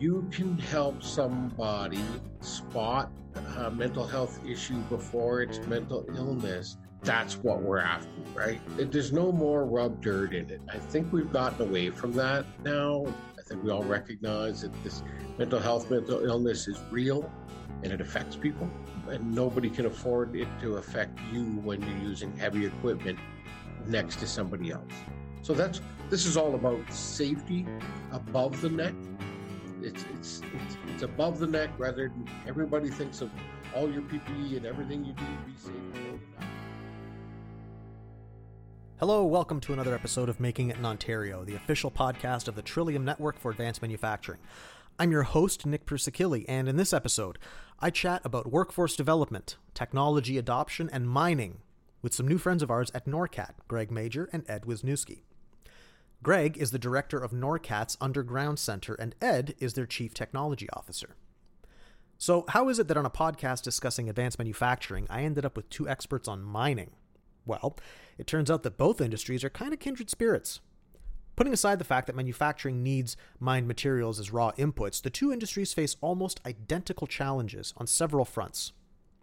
you can help somebody spot a mental health issue before it's mental illness, that's what we're after, right? There's no more rub dirt in it. I think we've gotten away from that now. I think we all recognize that this mental health, mental illness is real and it affects people. And nobody can afford it to affect you when you're using heavy equipment next to somebody else. So that's this is all about safety above the neck. It's it's it's, above the neck rather than everybody thinks of all your PPE and everything you do be safe. Hello, welcome to another episode of Making It in Ontario, the official podcast of the Trillium Network for Advanced Manufacturing. I'm your host, Nick Persikili, and in this episode, I chat about workforce development, technology adoption, and mining with some new friends of ours at NORCAT, Greg Major and Ed Wisniewski. Greg is the director of NORCAT's Underground Center, and Ed is their chief technology officer. So, how is it that on a podcast discussing advanced manufacturing, I ended up with two experts on mining? Well, it turns out that both industries are kind of kindred spirits. Putting aside the fact that manufacturing needs mined materials as raw inputs, the two industries face almost identical challenges on several fronts.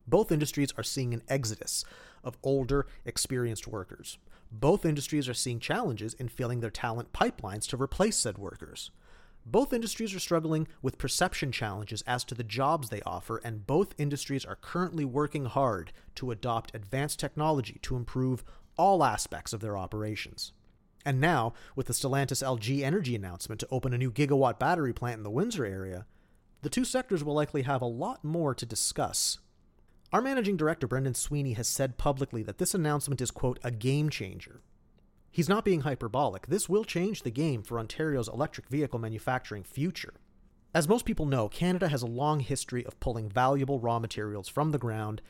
Both industries are seeing an exodus of older, experienced workers. Both industries are seeing challenges in filling their talent pipelines to replace said workers. Both industries are struggling with perception challenges as to the jobs they offer, and both industries are currently working hard to adopt advanced technology to improve all aspects of their operations. And now, with the Stellantis LG Energy announcement to open a new gigawatt battery plant in the Windsor area, the two sectors will likely have a lot more to discuss our managing director, Brendan Sweeney, has said publicly that this announcement is, quote, a game changer. He's not being hyperbolic. This will change the game for Ontario's electric vehicle manufacturing future. As most people know, Canada has a long history of pulling valuable raw materials from the ground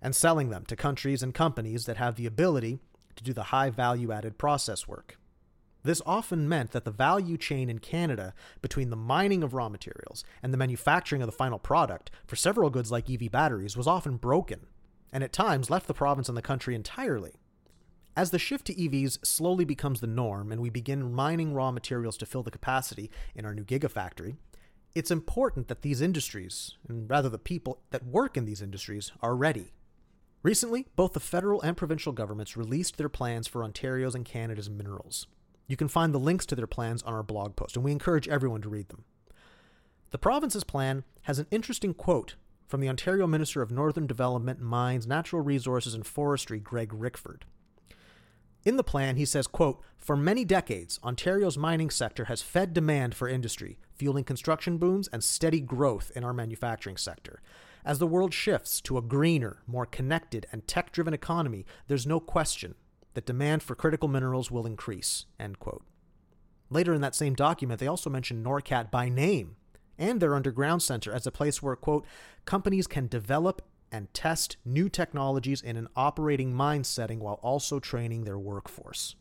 and selling them to countries and companies that have the ability to do the high value added process work. This often meant that the value chain in Canada between the mining of raw materials and the manufacturing of the final product for several goods like EV batteries was often broken, and at times left the province and the country entirely. As the shift to EVs slowly becomes the norm and we begin mining raw materials to fill the capacity in our new gigafactory, it's important that these industries, and rather the people that work in these industries, are ready. Recently, both the federal and provincial governments released their plans for Ontario's and Canada's minerals. You can find the links to their plans on our blog post, and we encourage everyone to read them. The province's plan has an interesting quote from the Ontario Minister of Northern Development, Mines, Natural Resources, and Forestry, Greg Rickford. In the plan, he says, quote, For many decades, Ontario's mining sector has fed demand for industry, fueling construction booms and steady growth in our manufacturing sector. As the world shifts to a greener, more connected, and tech driven economy, there's no question that demand for critical minerals will increase. End quote. Later in that same document, they also mention NORCAT by name and their underground center as a place where, quote, companies can develop and test new technologies in an operating mine setting while also training their workforce.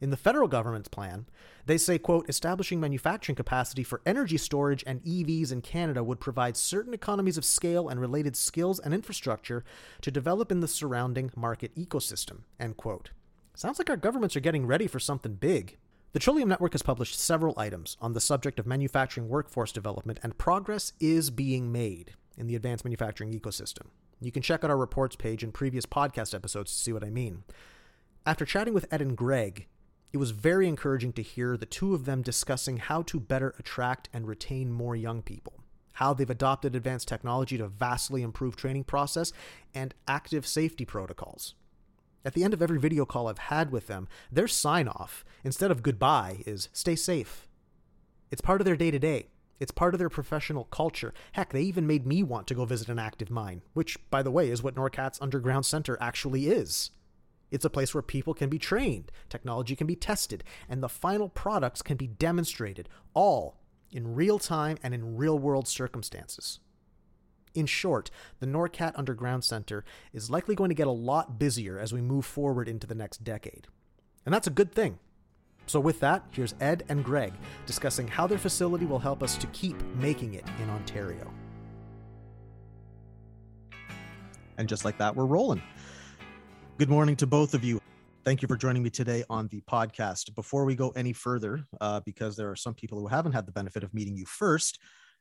In the federal government's plan, they say, quote, establishing manufacturing capacity for energy storage and EVs in Canada would provide certain economies of scale and related skills and infrastructure to develop in the surrounding market ecosystem, end quote. Sounds like our governments are getting ready for something big. The Trillium Network has published several items on the subject of manufacturing workforce development, and progress is being made in the advanced manufacturing ecosystem. You can check out our reports page in previous podcast episodes to see what I mean. After chatting with Ed and Greg, it was very encouraging to hear the two of them discussing how to better attract and retain more young people, how they've adopted advanced technology to vastly improve training process and active safety protocols. At the end of every video call I've had with them, their sign off, instead of goodbye, is stay safe. It's part of their day to day. It's part of their professional culture. Heck, they even made me want to go visit an active mine, which, by the way, is what NORCAT's Underground Center actually is. It's a place where people can be trained, technology can be tested, and the final products can be demonstrated, all in real time and in real world circumstances. In short, the NORCAT Underground Center is likely going to get a lot busier as we move forward into the next decade. And that's a good thing. So, with that, here's Ed and Greg discussing how their facility will help us to keep making it in Ontario. And just like that, we're rolling. Good morning to both of you. Thank you for joining me today on the podcast. Before we go any further, uh, because there are some people who haven't had the benefit of meeting you first,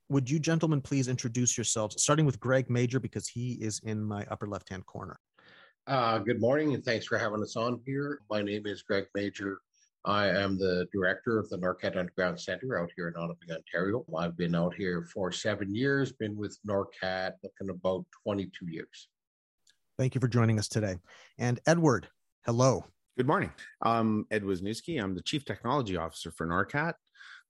would you gentlemen please introduce yourselves, starting with Greg Major, because he is in my upper left hand corner? Uh, good morning, and thanks for having us on here. My name is Greg Major. I am the director of the Norcat Underground Center out here in Onaping, Ontario. I've been out here for seven years, been with Norcat looking about 22 years. Thank you for joining us today. And Edward, Hello. Good morning. I'm Ed Wisniewski. I'm the Chief Technology Officer for NORCAT.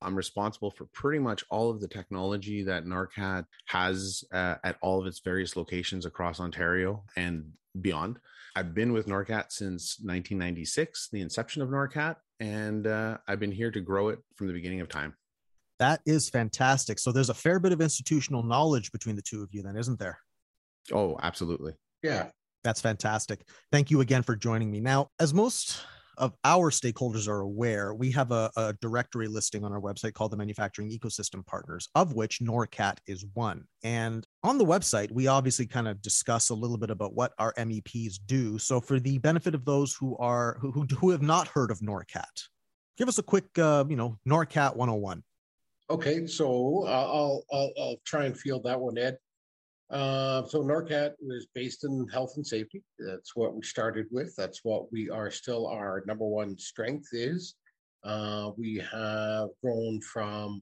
I'm responsible for pretty much all of the technology that NORCAT has uh, at all of its various locations across Ontario and beyond. I've been with NORCAT since 1996, the inception of NORCAT, and uh, I've been here to grow it from the beginning of time. That is fantastic. So there's a fair bit of institutional knowledge between the two of you, then, isn't there? Oh, absolutely. Yeah, that's fantastic. Thank you again for joining me. Now, as most of our stakeholders are aware, we have a, a, directory listing on our website called the Manufacturing Ecosystem Partners, of which NORCAT is one. And on the website, we obviously kind of discuss a little bit about what our MEPs do. So, for the benefit of those who are who, who have not heard of NORCAT, give us a quick, uh, you know, NORCAT 101. Okay, so uh, I'll, I'll I'll try and field that one, Ed. Uh, so NORCAT was based in health and safety. That's what we started with. That's what we are still our number one strength is. Uh, we have grown from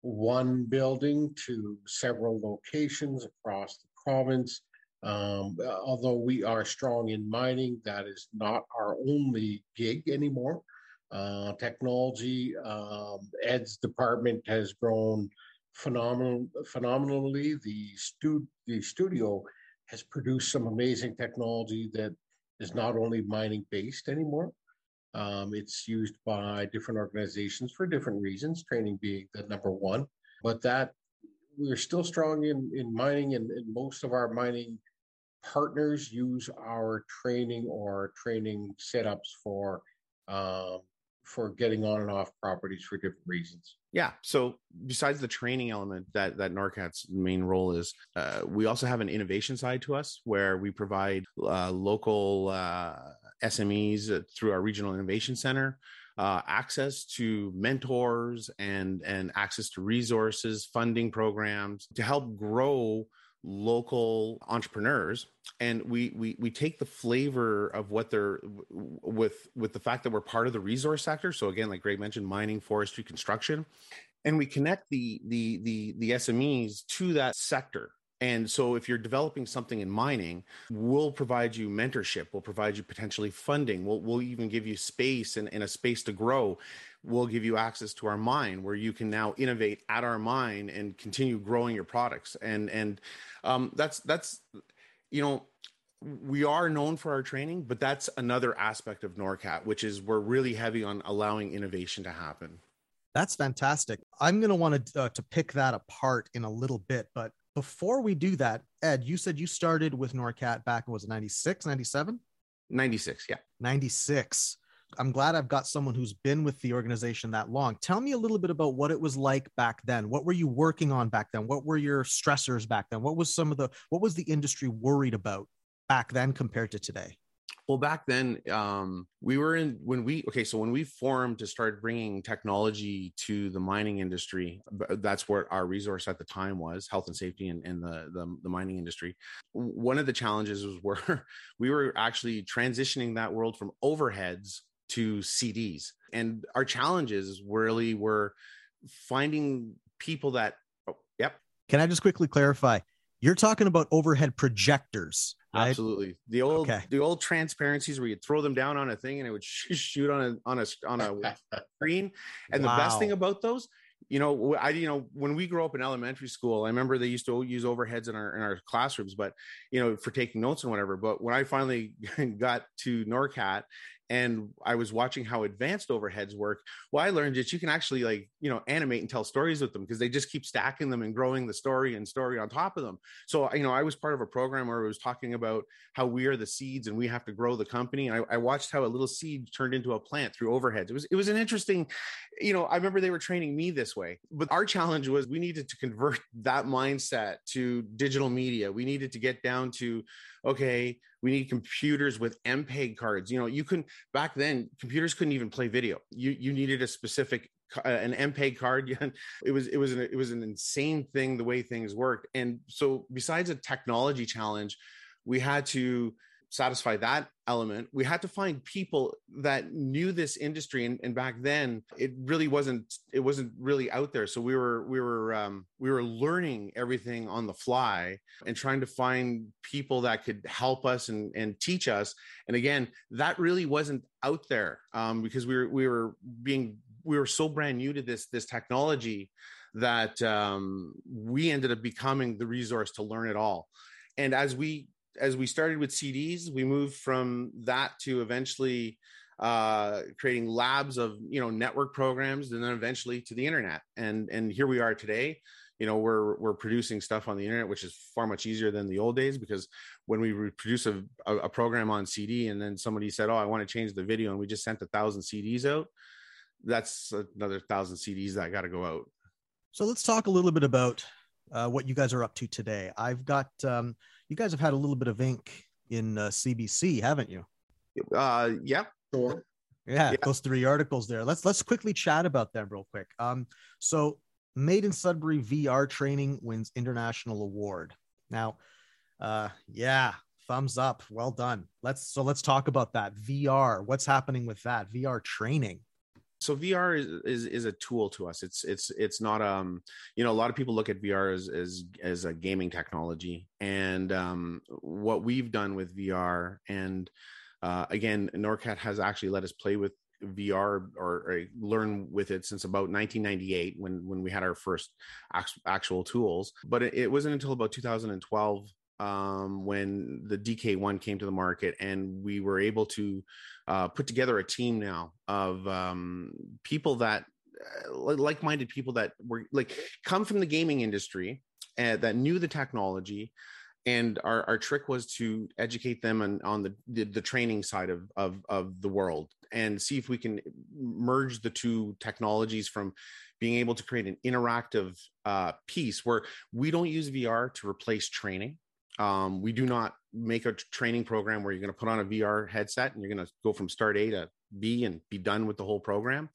one building to several locations across the province. Um, although we are strong in mining, that is not our only gig anymore. Uh, technology, um, Ed's department has grown phenomenal, phenomenally. The, stu- the studio has produced some amazing technology that is not only mining based anymore. Um, it's used by different organizations for different reasons, training being the number one. But that we're still strong in, in mining, and, and most of our mining partners use our training or training setups for um, for getting on and off properties for different reasons. Yeah. So besides the training element that that NORCAT's main role is, uh, we also have an innovation side to us where we provide uh, local uh, SMEs through our regional innovation center. Uh, access to mentors and and access to resources, funding programs to help grow local entrepreneurs and we we we take the flavor of what they're with with the fact that we're part of the resource sector. So again like greg mentioned mining forestry construction. And we connect the the the the smes to that sector and so if you're developing something in mining we'll provide you mentorship we'll provide you potentially funding we'll, we'll even give you space and, and a space to grow. We'll give you access to our mine where you can now innovate at our mine and continue growing your products. And and um, that's that's you know we are known for our training but that's another aspect of norcat which is we're really heavy on allowing innovation to happen. That's fantastic. I'm going to want to uh, to pick that apart in a little bit but before we do that ed you said you started with norcat back in was it 96 97 96 yeah 96 I'm glad I've got someone who's been with the organization that long. Tell me a little bit about what it was like back then. What were you working on back then? What were your stressors back then? What was some of the what was the industry worried about back then compared to today? Well, back then, um, we were in when we okay. So when we formed to start bringing technology to the mining industry, that's what our resource at the time was: health and safety and, the, the the mining industry. One of the challenges was where we were actually transitioning that world from overheads to CDs. And our challenges really were finding people that, oh, yep. Can I just quickly clarify? You're talking about overhead projectors. Right? Absolutely. The old okay. the old transparencies where you throw them down on a thing and it would shoot on a on a on a screen. And wow. the best thing about those, you know, I you know when we grew up in elementary school, I remember they used to use overheads in our in our classrooms, but you know for taking notes and whatever. But when I finally got to NORCAT and I was watching how advanced overheads work. Well, I learned that you can actually like, you know, animate and tell stories with them because they just keep stacking them and growing the story and story on top of them. So, you know, I was part of a program where it was talking about how we are the seeds and we have to grow the company. And I, I watched how a little seed turned into a plant through overheads. It was, it was an interesting, you know, I remember they were training me this way, but our challenge was we needed to convert that mindset to digital media. We needed to get down to, okay, we need computers with MPEG cards. You know, you couldn't back then. Computers couldn't even play video. You you needed a specific uh, an MPEG card. it was it was an, it was an insane thing the way things worked. And so, besides a technology challenge, we had to satisfy that element. We had to find people that knew this industry and, and, back then it really wasn't it wasn't really out there. So we were we were um, we were learning everything on the fly and trying to find people that could help us and, and teach us. And again that really wasn't out there um, because we were we were being we were so brand new to this this technology that um, we ended up becoming the resource to learn it all. And as we as we started with CDs, we moved from that to eventually uh, creating labs of you know network programs, and then eventually to the internet. And and here we are today. You know, we're we're producing stuff on the internet, which is far much easier than the old days because when we produce a, a, a program on CD and then somebody said, "Oh, I want to change the video," and we just sent a thousand CDs out, that's another thousand CDs that got to go out. So let's talk a little bit about uh, what you guys are up to today. I've got um, you guys have had a little bit of ink in uh, CBC, haven't you? Uh, yeah, sure. Yeah, yeah, those three articles there. Let's let's quickly chat about them real quick. Um, so Made in Sudbury VR training wins international award. Now, uh, yeah, thumbs up, well done. Let's so let's talk about that VR. What's happening with that VR training? So VR is, is, is a tool to us. It's it's it's not um you know a lot of people look at VR as as as a gaming technology, and um, what we've done with VR and uh, again Norcat has actually let us play with VR or, or, learn with it since about 1998 when when we had our first actual tools. But it, it wasn't until about 2012 um, when the DK1 came to the market, and we were able to uh, put together a team now of um, people that uh, like-minded people that were like come from the gaming industry and that knew the technology and our, our trick was to educate them on, on the, the, the training side of, of of the world and see if we can merge the two technologies from being able to create an interactive uh, piece where we don't use VR to replace training um, we do not make a training program where you're going to put on a VR headset and you're going to go from start A to B and be done with the whole program.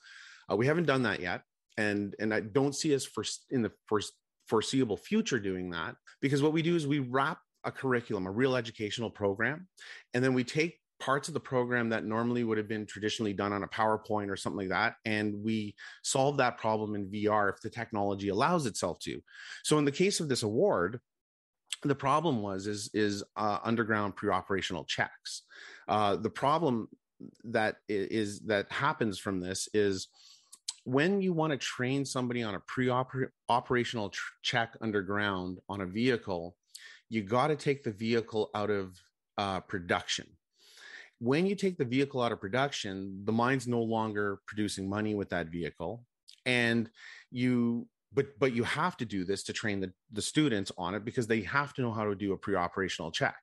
Uh, we haven't done that yet, and and I don't see us for in the first foreseeable future doing that because what we do is we wrap a curriculum, a real educational program, and then we take parts of the program that normally would have been traditionally done on a PowerPoint or something like that. And we solve that problem in VR if the technology allows itself to. So, in the case of this award, the problem was is is uh, underground pre-operational checks. Uh, the problem that is that happens from this is when you want to train somebody on a pre-operational tr- check underground on a vehicle you got to take the vehicle out of uh, production. When you take the vehicle out of production the mine's no longer producing money with that vehicle and you but but you have to do this to train the, the students on it because they have to know how to do a pre-operational check.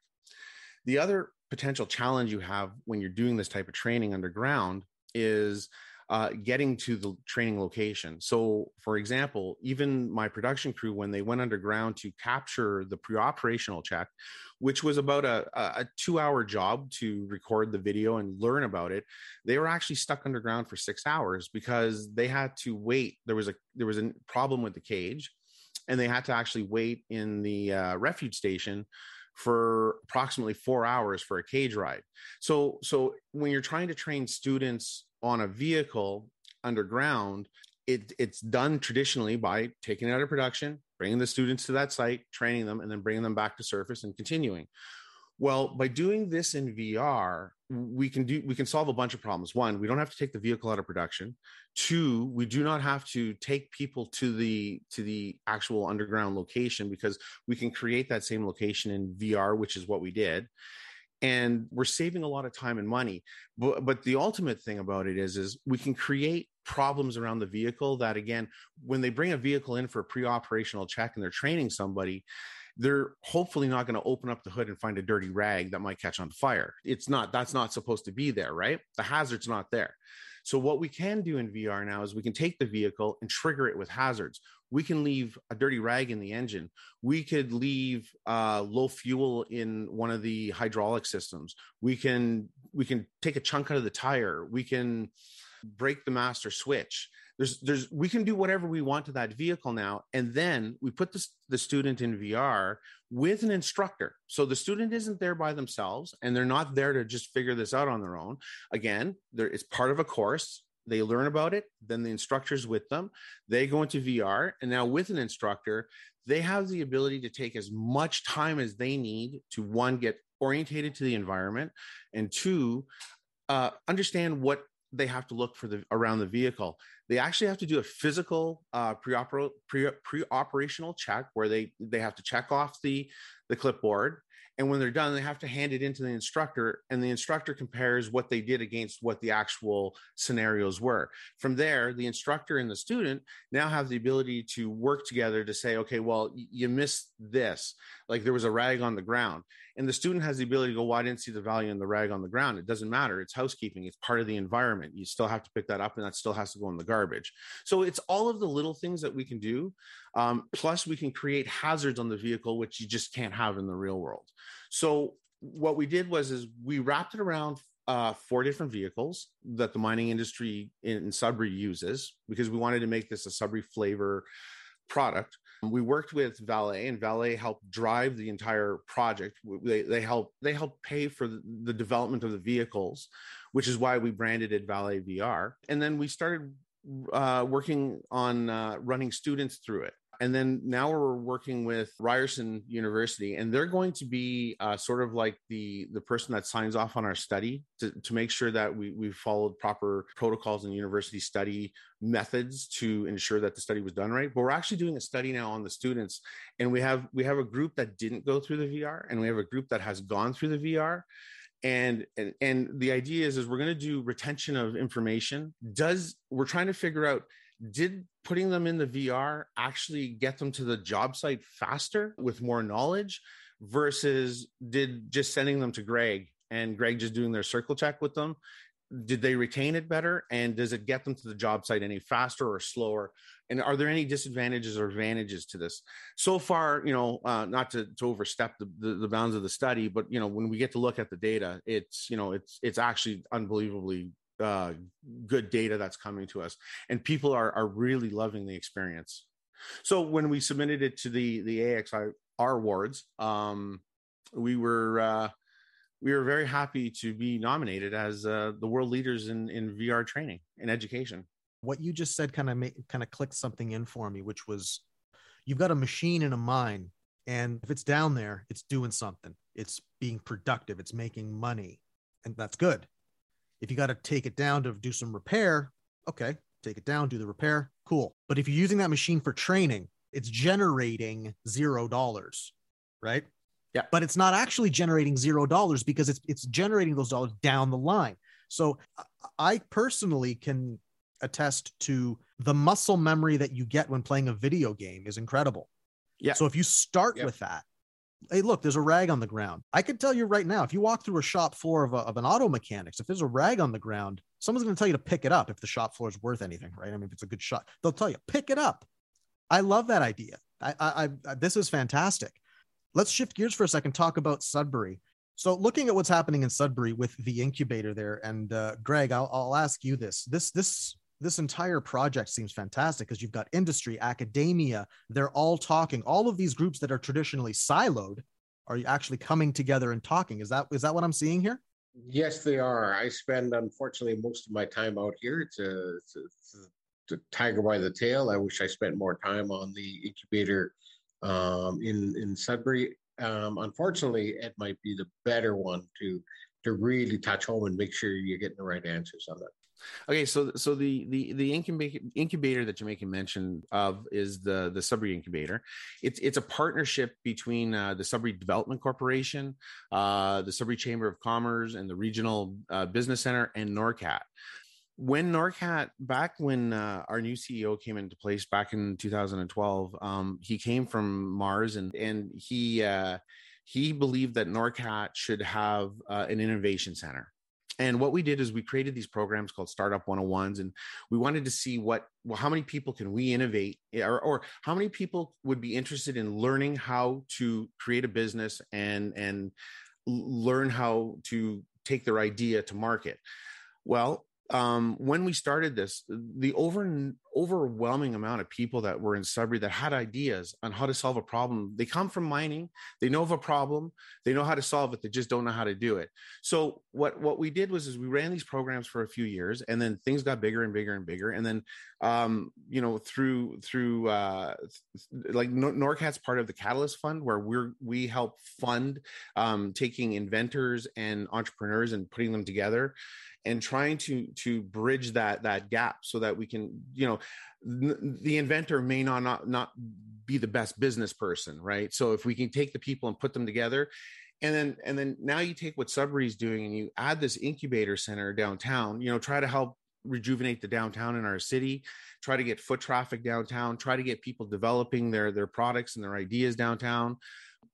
The other potential challenge you have when you're doing this type of training underground is uh, getting to the training location. So, for example, even my production crew, when they went underground to capture the pre operational check, which was about a, a two hour job to record the video and learn about it, they were actually stuck underground for six hours because they had to wait. There was a there was a problem with the cage, and they had to actually wait in the uh, refuge station for approximately four hours for a cage ride. So, so when you're trying to train students on a vehicle underground, it, it's done traditionally by taking it out of production, bringing the students to that site, training them, and then bringing them back to surface and continuing. Well, by doing this in VR, we can do we can solve a bunch of problems. One, we don't have to take the vehicle out of production. Two, we do not have to take people to the to the actual underground location because we can create that same location in VR, which is what we did and we're saving a lot of time and money. But, but the ultimate thing about it is is we can create problems around the vehicle that again when they bring a vehicle in for a pre-operational check and they're training somebody they're hopefully not going to open up the hood and find a dirty rag that might catch on fire. It's not that's not supposed to be there right? The hazard's not there So what we can do in VR now is we can take the vehicle and trigger it with hazards. We can leave a dirty rag in the engine. We could leave uh, low fuel in one of the hydraulic systems. We can we can take a chunk out of the tire. We can break the master switch there's there's we can do whatever we want to that vehicle now and then we put the, the student in vr with an instructor. So the student isn't there by themselves and they're not there to just figure this out on their own. Again there it's part of a course. They learn about it then the instructor's with them. They go into vr and now with an instructor they have the ability to take as much time as they need to one get orientated to the environment and two uh, understand what they have to look for the around the vehicle. They actually have to do a physical uh, pre-oper- pre pre-operational check where they they have to check off the the clipboard and when they're done they have to hand it into the instructor and the instructor compares what they did against what the actual scenarios were. From there the instructor and the student now have the ability to work together to say okay well you missed this. Like there was a rag on the ground and the student has the ability to go well i didn't see the value in the rag on the ground. It doesn't matter. It's housekeeping. It's part of the environment. You still have to pick that up and that still has to go in the garbage. So it's all of the little things that we can do um, plus, we can create hazards on the vehicle, which you just can't have in the real world. So what we did was is we wrapped it around uh, four different vehicles that the mining industry in Sudbury uses because we wanted to make this a Sudbury flavor product. We worked with Vale, and Vale helped drive the entire project. They they help they help pay for the, the development of the vehicles, which is why we branded it Vale VR. And then we started uh, working on uh, running students through it. And then now we're working with Ryerson University, and they're going to be uh, sort of like the the person that signs off on our study to, to make sure that we we followed proper protocols and university study methods to ensure that the study was done right. But we're actually doing a study now on the students, and we have we have a group that didn't go through the VR, and we have a group that has gone through the VR and and, and the idea is is we're going to do retention of information does we're trying to figure out did putting them in the VR actually get them to the job site faster with more knowledge versus did just sending them to Greg and Greg just doing their circle check with them? Did they retain it better? And does it get them to the job site any faster or slower? And are there any disadvantages or advantages to this? So far, you know, uh, not to, to overstep the, the, the bounds of the study, but you know, when we get to look at the data, it's you know, it's it's actually unbelievably uh, good data that's coming to us, and people are are really loving the experience. So when we submitted it to the the AXI awards, um, we were uh, we were very happy to be nominated as uh, the world leaders in in VR training and education. What you just said kind of kind of clicked something in for me, which was you've got a machine in a mine, and if it's down there, it's doing something. It's being productive. It's making money, and that's good. If you got to take it down to do some repair, okay, take it down, do the repair, cool. But if you're using that machine for training, it's generating zero dollars, right? Yeah. But it's not actually generating zero dollars because it's it's generating those dollars down the line. So I personally can attest to the muscle memory that you get when playing a video game is incredible. Yeah. So if you start yep. with that, hey, look, there's a rag on the ground. I could tell you right now, if you walk through a shop floor of, a, of an auto mechanics, if there's a rag on the ground, someone's going to tell you to pick it up if the shop floor is worth anything, right? I mean, if it's a good shot, they'll tell you, pick it up. I love that idea. I, I, I this is fantastic. Let's shift gears for a second, talk about Sudbury. So, looking at what's happening in Sudbury with the incubator there, and uh, Greg, I'll, I'll ask you this: this this this entire project seems fantastic because you've got industry, academia, they're all talking. All of these groups that are traditionally siloed are actually coming together and talking. Is that is that what I'm seeing here? Yes, they are. I spend unfortunately most of my time out here. It's a, it's a, it's a tiger by the tail. I wish I spent more time on the incubator um, in in Sudbury. Um, unfortunately, it might be the better one to to really touch home and make sure you're getting the right answers on that. Okay, so so the the the incubator incubator that you're making mention of is the the Sudbury incubator. It's it's a partnership between uh, the Sudbury Development Corporation, uh, the Sudbury Chamber of Commerce, and the Regional uh, Business Center and NORCAT. When NORCAT, back when uh, our new CEO came into place back in 2012, um, he came from Mars and and he uh, he believed that NORCAT should have uh, an innovation center and what we did is we created these programs called startup 101s and we wanted to see what well how many people can we innovate or, or how many people would be interested in learning how to create a business and and learn how to take their idea to market. Well um, when we started this, the over overwhelming amount of people that were in Sudbury that had ideas on how to solve a problem, they come from mining, they know of a problem, they know how to solve it, they just don't know how to do it. So what what we did was is we ran these programs for a few years, and then things got bigger and bigger and bigger, and then um, you know through through uh, like NORCAT's part of the Catalyst Fund, where we're we help fund um, taking inventors and entrepreneurs and putting them together and trying to to bridge that that gap so that we can you know the inventor may not, not not be the best business person right? So if we can take the people and put them together and then and then now you take what Sudbury's doing and you add this incubator center downtown you know try to help rejuvenate the downtown in our city try to get foot traffic downtown try to get people developing their their products and their ideas downtown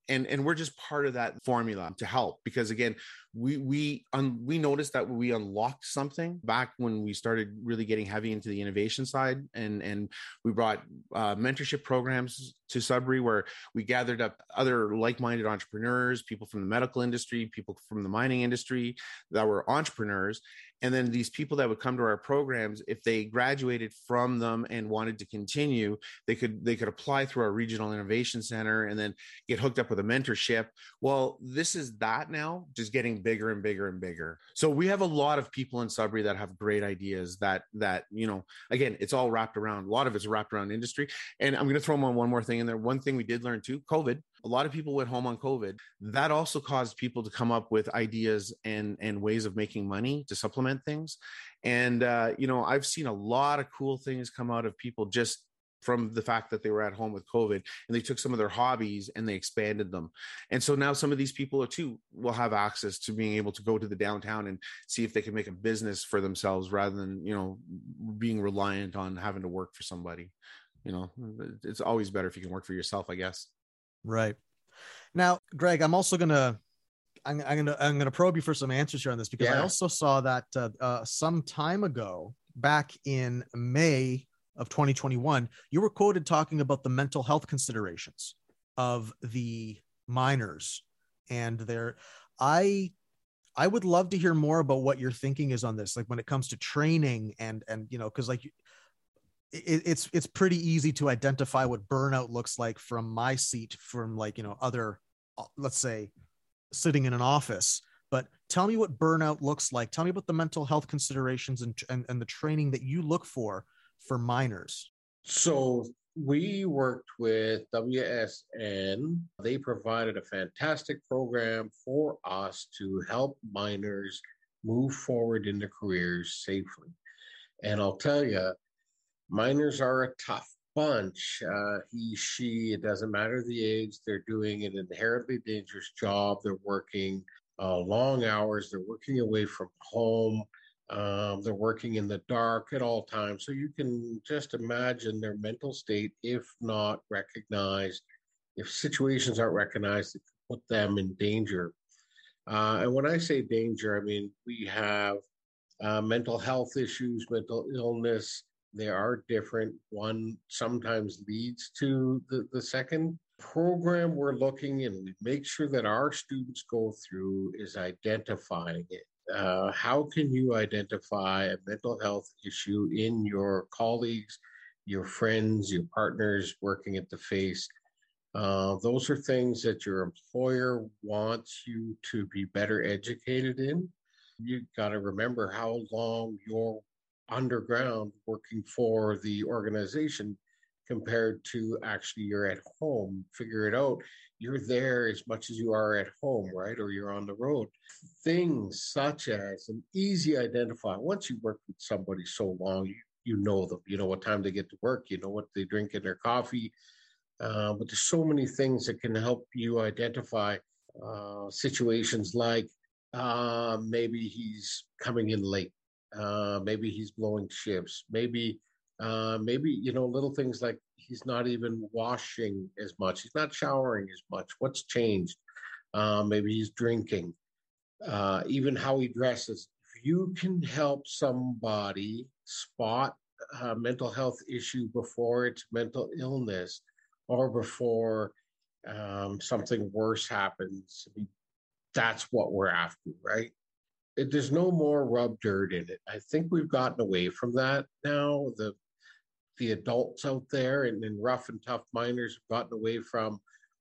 and and we're just part of that formula to help because again we we un, we noticed that we unlocked something back when we started really getting heavy into the innovation side and and we brought uh, mentorship programs to Sudbury where we gathered up other like-minded entrepreneurs people from the medical industry people from the mining industry that were entrepreneurs and then these people that would come to our programs if they graduated from them and wanted to continue they could they could apply through our regional innovation center and then get hooked up with a mentorship. Well this is that now just getting bigger and bigger and bigger. So we have a lot of people in sudbury that have great ideas that that you know again it's all wrapped around a lot of it's wrapped around industry. And i'm going to throw on one more thing in there. One thing we did learn too covid a lot of people went home on covid. That also caused people to come up with ideas and and ways of making money to supplement things. And uh, you know i've seen a lot of cool things come out of people just from the fact that they were at home with covid and they took some of their hobbies and they expanded them. And so now some of these people are too will have access to being able to go to the downtown and see if they can make a business for themselves rather than you know being reliant on having to work for somebody. You know it's always better if you can work for yourself i guess Right. Now, Greg, I'm also gonna I'm, I'm, gonna I'm gonna probe you for some answers here on this because yeah. I also saw that uh, uh, some time ago, back in May of 2021, you were quoted talking about the mental health considerations of the miners and their. I I would love to hear more about what your thinking is on this, like when it comes to training and and you know, because like it, it's it's pretty easy to identify what burnout looks like from my seat from like you know other uh, let's say sitting in an office but tell me what burnout looks like tell me about the mental health considerations and, and, and the training that you look for for miners so we worked with WSN. They provided a fantastic program for us to help miners move forward in their careers safely. And I'll tell you, miners are a tough bunch. Uh, he, she, it doesn't matter the age, they're doing an inherently dangerous job. They're working uh, long hours, they're working away from home. Um, they're working in the dark at all times. So you can just imagine their mental state, if not recognized, if situations aren't recognized, it could put them in danger. Uh, and when I say danger, I mean we have uh, mental health issues, mental illness, they are different. One sometimes leads to the, the second. Program we're looking and make sure that our students go through is identifying it. Uh, how can you identify a mental health issue in your colleagues, your friends, your partners working at the face? Uh, those are things that your employer wants you to be better educated in. You've got to remember how long your underground working for the organization compared to actually you're at home. Figure it out. You're there as much as you are at home right? Or you're on the road. Things such as an easy identify once you work with somebody so long you, you know them. You know what time they get to work. You know what they drink in their coffee. Uh, but there's so many things that can help you identify uh, situations like uh, maybe he's coming in late uh, maybe he's blowing chips. Maybe, uh, maybe you know, little things like he's not even washing as much. He's not showering as much. What's changed? Uh, maybe he's drinking. Uh, even how he dresses. If you can help somebody spot a mental health issue before it's mental illness or before um, something worse happens, that's what we're after, right? It, there's no more rub dirt in it. I think we've gotten away from that now. The the adults out there and, and rough and tough miners have gotten away from,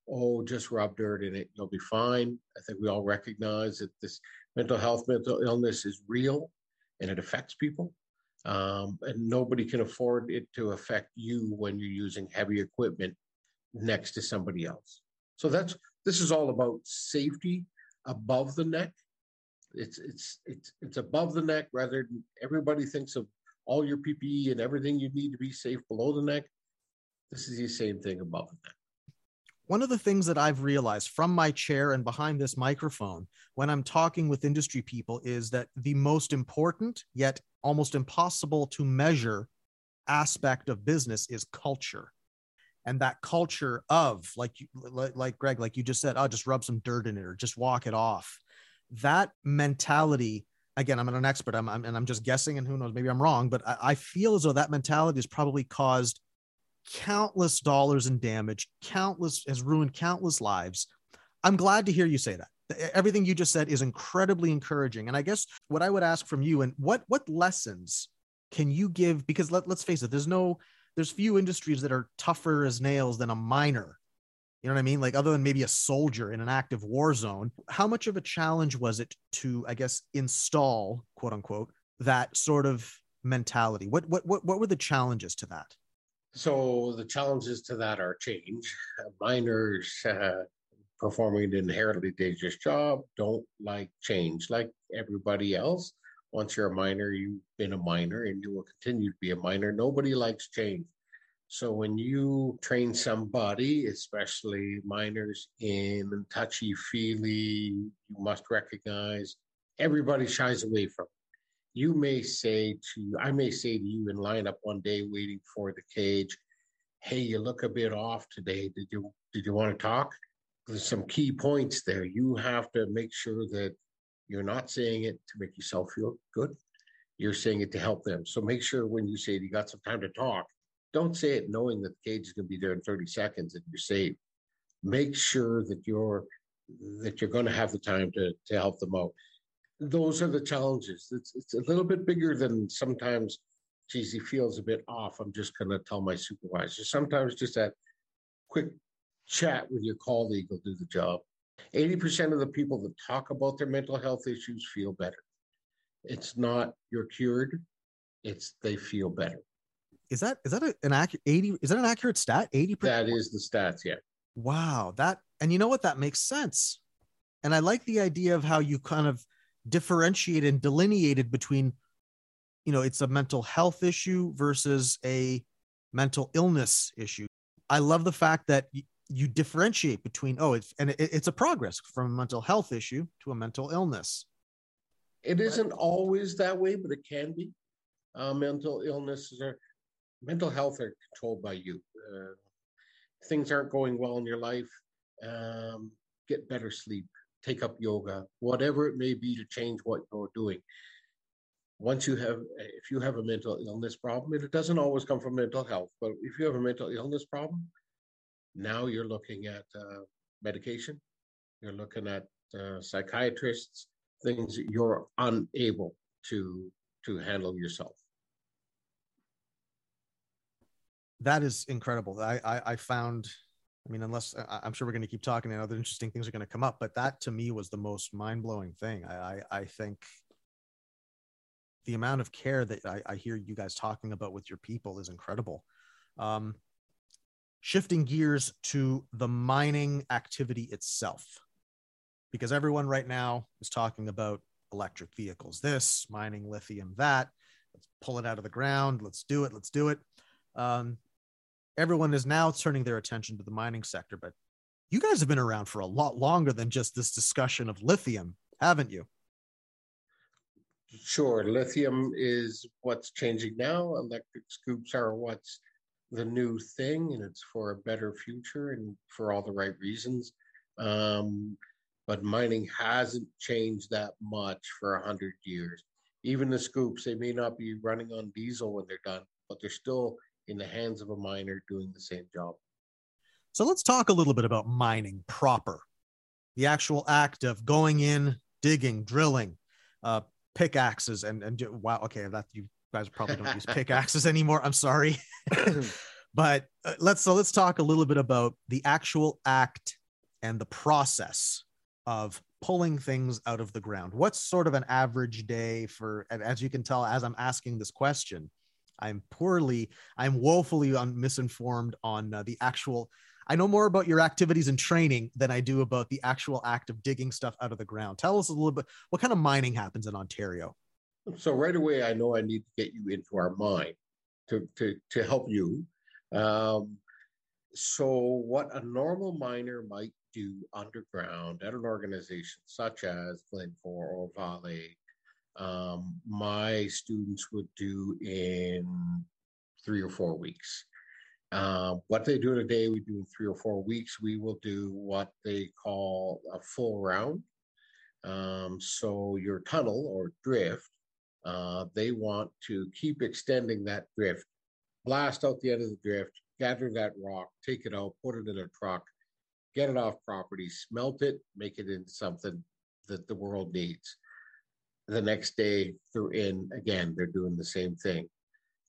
oh, just rub dirt in it, you'll be fine. I think we all recognize that this mental health, mental illness is real and it affects people. Um, and nobody can afford it to affect you when you're using heavy equipment next to somebody else. So that's this is all about safety above the neck. It's it's it's it's above the neck rather than everybody thinks of all your PPE and everything you need to be safe below the neck. This is the same thing above the neck. One of the things that I've realized from my chair and behind this microphone when I'm talking with industry people is that the most important, yet almost impossible to measure aspect of business is culture. And that culture of, like, like, like Greg, like you just said, i'll oh, just rub some dirt in it or just walk it off. That mentality again, I'm not an expert, I'm, I'm, and I'm just guessing, and who knows, maybe I'm wrong, but I, I feel as though that mentality has probably caused countless dollars in damage, countless has ruined countless lives. I'm glad to hear you say that. Everything you just said is incredibly encouraging. And I guess what I would ask from you and what what lessons can you give because let, let's face it, there's no there's few industries that are tougher as nails than a miner you know what I mean? Like other than maybe a soldier in an active war zone, how much of a challenge was it to, I guess, install quote unquote that sort of mentality? What what what what were the challenges to that? So the challenges to that are change. Miners uh, performing an inherently dangerous job don't like change, like everybody else. Once you're a miner, you've been a miner, and you will continue to be a miner. Nobody likes change. So when you train somebody, especially miners, in touchy feely, you must recognize everybody shies away from. It. You may say to, I may say to you in lineup one day waiting for the cage, hey, you look a bit off today. Did you did you want to talk? There's some key points there. You have to make sure that you're not saying it to make yourself feel good. You're saying it to help them. So make sure when you say you got some time to talk, don't say it knowing that the cage is going to be there in 30 seconds and you're safe. Make sure that you're that you're going to have the time to to help them out. Those are the challenges. It's it's a little bit bigger than sometimes. Geez, he feels a bit off. I'm just going to tell my supervisor. Sometimes just that quick chat with your colleague will do the job. 80% of the people that talk about their mental health issues feel better. It's not you're cured, it's they feel better. Is that is that a, an accurate 80 is that an accurate stat? 80%? That is the stats, yeah. Wow, that and you know what that makes sense. And I like the idea of how you kind of differentiate and delineated between you know, it's a mental health issue versus a mental illness issue. I love the fact that y- you differentiate between oh it's and it, it's a progress from a mental health issue to a mental illness it isn't always that way but it can be uh, mental illnesses are mental health are controlled by you. Uh, things aren't going well in your life. Um, get better sleep, take up yoga, whatever it may be to change what you're doing. Once you have, if you have a mental illness problem, it doesn't always come from mental health, but if you have a mental illness problem, now you're looking at uh, medication, you're looking at uh, psychiatrists, things that you're unable to to handle yourself. That is incredible. I, I, I found, I mean, unless I, am sure we're going to keep talking and other interesting things are going to come up, but that to me was the most mind blowing thing. I, I, I, think the amount of care that I, I, hear you guys talking about with your people is incredible. Um, shifting gears to the mining activity itself, because everyone right now is talking about electric vehicles, this mining lithium, that. Let's pull it out of the ground. Let's do it. Let's do it. Um, everyone is now turning their attention to the mining sector, but you guys have been around for a lot longer than just this discussion of lithium, haven't you? Sure. Lithium is what's changing now. Electric scoops are what's the new thing, and it's for a better future and for all the right reasons. Um, but mining hasn't changed that much for a hundred years. Even the scoops, they may not be running on diesel when they're done, but they're still in the hands of a miner doing the same job. So let's talk a little bit about mining proper. The actual act of going in, digging, drilling, uh, pickaxes, and and wow, okay, that you guys probably don't use pickaxes anymore. I'm sorry, but uh, let's so let's talk a little bit about the actual act and the process of pulling things out of the ground. What's sort of an average day for? And as you can tell, as I'm asking this question, I'm poorly, I'm woefully un- misinformed on uh, the actual. I know more about your activities and training than I do about the actual act of digging stuff out of the ground. Tell us a little bit what kind of mining happens in Ontario. So right away, I know I need to get you into our mine to to to help you. Um, so what a normal miner might do underground at an organization such as Glencore or Vale, um, my students would do in three or four weeks. Uh, what they do in a day, we do in three or four weeks. We will do what they call a full round. Um, so your tunnel or drift, uh, they want to keep extending that drift, blast out the end of the drift, gather that rock, take it out, put it in a truck, get it off property, smelt it, make it into something that the world needs. The next day, they're in again, they're doing the same thing.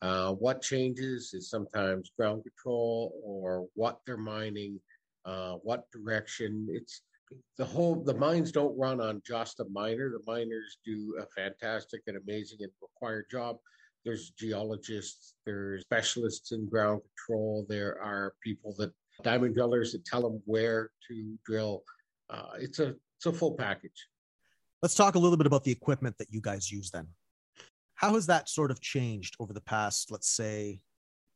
Uh, what changes is sometimes ground control or what they're mining, uh, what direction. It's the whole, the mines don't run on just a miner. The miners do a fantastic and amazing and required job. There's geologists, there's specialists in ground control, there are people that diamond drillers that tell them where to drill. Uh, it's a it's a full package. Let's talk a little bit about the equipment that you guys use then. How has that sort of changed over the past, let's say,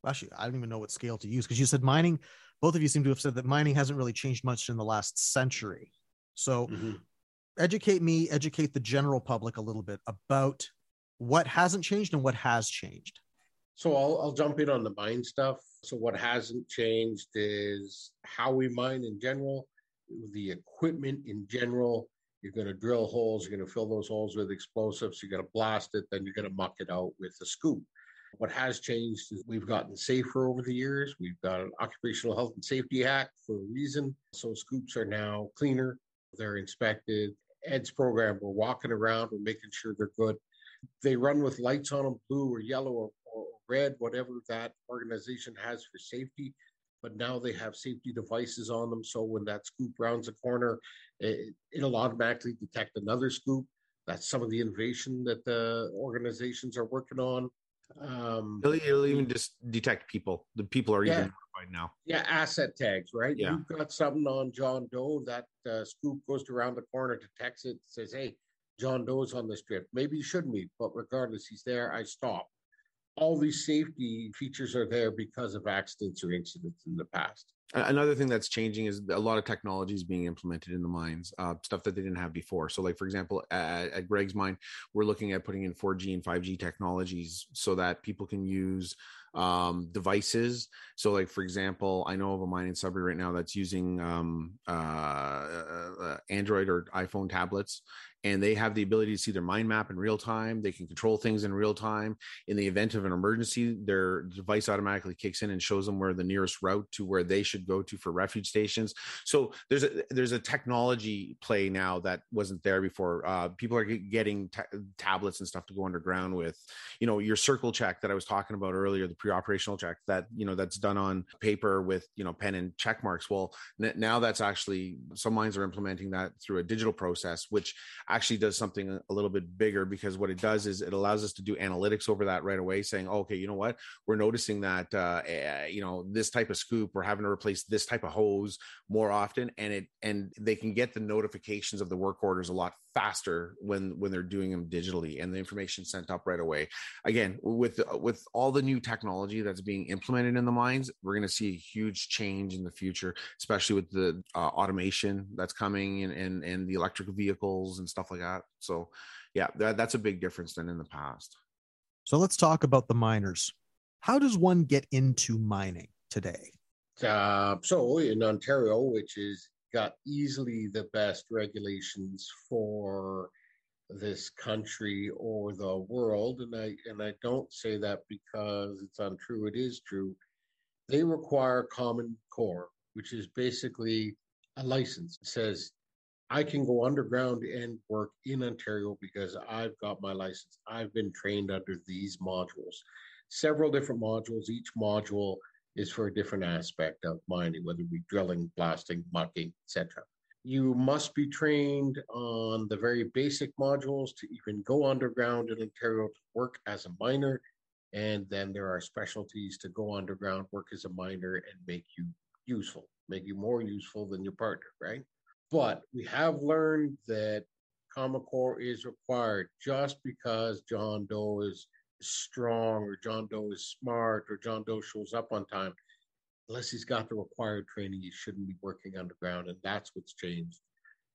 actually, I don't even know what scale to use because you said mining, both of you seem to have said that mining hasn't really changed much in the last century. So, mm-hmm. educate me, educate the general public a little bit about what hasn't changed and what has changed. So I'll, I'll jump in on the mine stuff. So what hasn't changed is how we mine in general, the equipment in general. You're going to drill holes. You're going to fill those holes with explosives. You're going to blast it. Then you're going to muck it out with a scoop. What has changed is we've gotten safer over the years. We've got an Occupational Health and Safety Act for a reason. So scoops are now cleaner. They're inspected. EDS program, we're walking around, we're making sure they're good. They run with lights on them, blue or yellow or red, whatever that organization has for safety. But now they have safety devices on them. So when that scoop rounds a corner, it, it'll automatically detect another scoop. That's some of the innovation that the organizations are working on. Um, it'll, it'll even just detect people. The people are yeah, even notified now. Yeah, asset tags, right? Yeah. You've got something on John Doe. That uh, scoop goes around the corner, detects it, says, "Hey, John Doe's on this trip. Maybe you shouldn't be, but regardless, he's there. I stop all these safety features are there because of accidents or incidents in the past. Another thing that's changing is a lot of technology is being implemented in the mines, uh, stuff that they didn't have before. So, like for example, at, at, Greg's mine, we're looking at putting in 4G and 5G technologies so that people can use um, devices. So, like for example, I know of a mine in Sudbury right now that's using um, uh, uh, uh Android or iPhone tablets, and they have the ability to see their mind map in real time. They can control things in real time. In the event of an emergency, their device automatically kicks in and shows them where the nearest route to where they should go to for refuge stations. So there's a there's a technology play now that wasn't there before. Uh, people are getting tablets and stuff to go underground with. You know, your circle check that I was talking about earlier, the pre-operational check that you know that's done on paper with you know pen and check marks. Well, n- now that's actually some mines are implementing that through a digital process, which actually does something a little bit bigger because what it does is it allows us to do analytics over that right away, saying, oh, okay, you know what, we're noticing that uh, uh, you know this type of scoop, we're having to replace this type of hose more often, and it and they can get the notifications of the work orders a lot faster when when they're doing them digitally and the information sent up right away. Again, with with all the new technology that's being implemented in the mines, we're going to see a huge change in the future, especially with the uh, automation that's coming and, and and the electric vehicles and stuff like that. So, yeah, that, that's a big difference than in the past. So let's talk about the miners. How does one get into mining today? Uh, so in Ontario, which is got easily the best regulations for this country or the world, and I and I don't say that because it's untrue. It is true. They require Common Core, which is basically a license. It says I can go underground and work in Ontario because I've got my license. I've been trained under these modules, several different modules. Each module is for a different aspect of mining, whether it be drilling, blasting, mucking, etc. You must be trained on the very basic modules to even go underground in Ontario to work as a miner. And then there are specialties to go underground, work as a miner, and make you useful, make you more useful than your partner, right? But we have learned that Common Core is required just because John Doe is strong or John Doe is smart or John Doe shows up on time unless he's got the required training, he shouldn't be working underground. And that's what's changed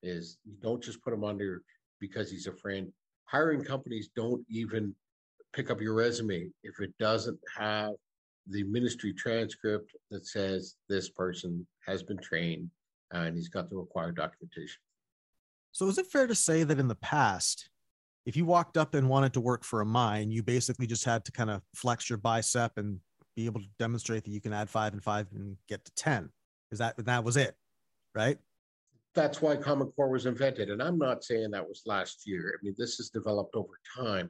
is you don't just put him under because he's a friend. Hiring companies don't even pick up your resume if it doesn't have the ministry transcript that says this person has been trained and he's got the required documentation. So is it fair to say that in the past, if you walked up and wanted to work for a mine, you basically just had to kind of flex your bicep and be able to demonstrate that you can add five and five and get to 10. Is that that was it, right? That's why Common Core was invented. And I'm not saying that was last year. I mean, this has developed over time,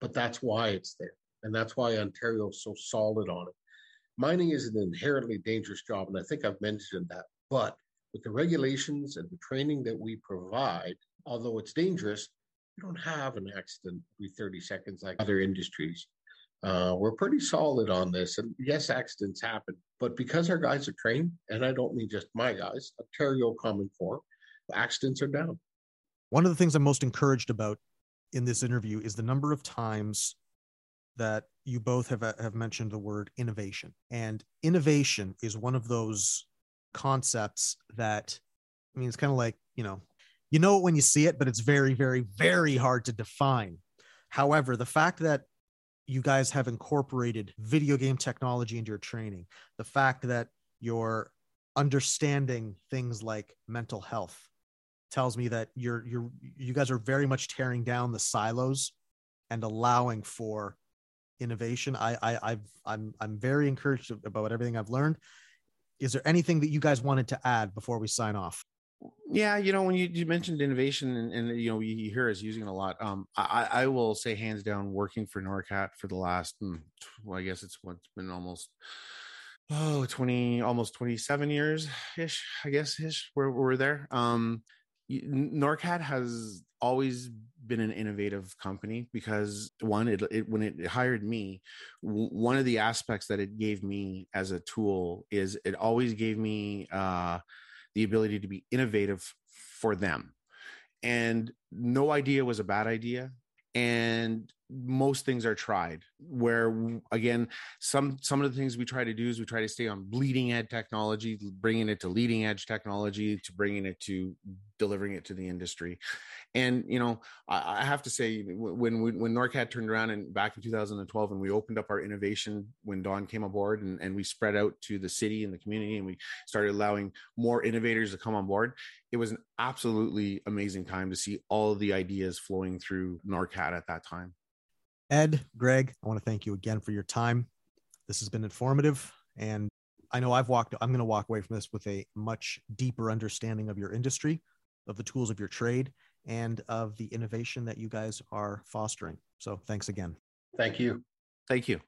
but that's why it's there. And that's why Ontario is so solid on it. Mining is an inherently dangerous job. And I think I've mentioned that. But with the regulations and the training that we provide, although it's dangerous, you don't have an accident every 30 seconds like other industries. Uh, we're pretty solid on this. And yes, accidents happen, but because our guys are trained, and I don't mean just my guys, Ontario Common Core, accidents are down. One of the things I'm most encouraged about in this interview is the number of times that you both have have mentioned the word innovation. And innovation is one of those concepts that I mean it's kind of like, you know, you know it when you see it, but it's very, very, very hard to define. However, the fact that you guys have incorporated video game technology into your training, the fact that you're understanding things like mental health tells me that you're you're you guys are very much tearing down the silos and allowing for innovation. I I I've, I'm I'm very encouraged about everything I've learned. Is there anything that you guys wanted to add before we sign off? Yeah you know when you, you mentioned innovation and, and you know you hear us using it a lot um i i will say hands down working for norcat for the last hmm, well i guess it's what's been almost oh 20 almost 27 years ish i guess ish we're, we're there. Um norcat has always been an innovative company because one it, it, when it hired me one of the aspects that it gave me as a tool is it always gave me uh the ability to be innovative for them. And no idea was a bad idea. And most things are tried where again some some of the things we try to do is we try to stay on bleeding edge technology bringing it to leading edge technology to bringing it to delivering it to the industry. And you know i, I have to say when when norcat turned around and back in 2012 and we opened up our innovation when don came aboard and, and we spread out to the city and the community and we started allowing more innovators to come on board it was an absolutely amazing time to see all the ideas flowing through norcat at that time Ed, Greg, I want to thank you again for your time. This has been informative. And I know I've walked, I'm going to walk away from this with a much deeper understanding of your industry, of the tools of your trade, and of the innovation that you guys are fostering. So thanks again. Thank you. Thank you.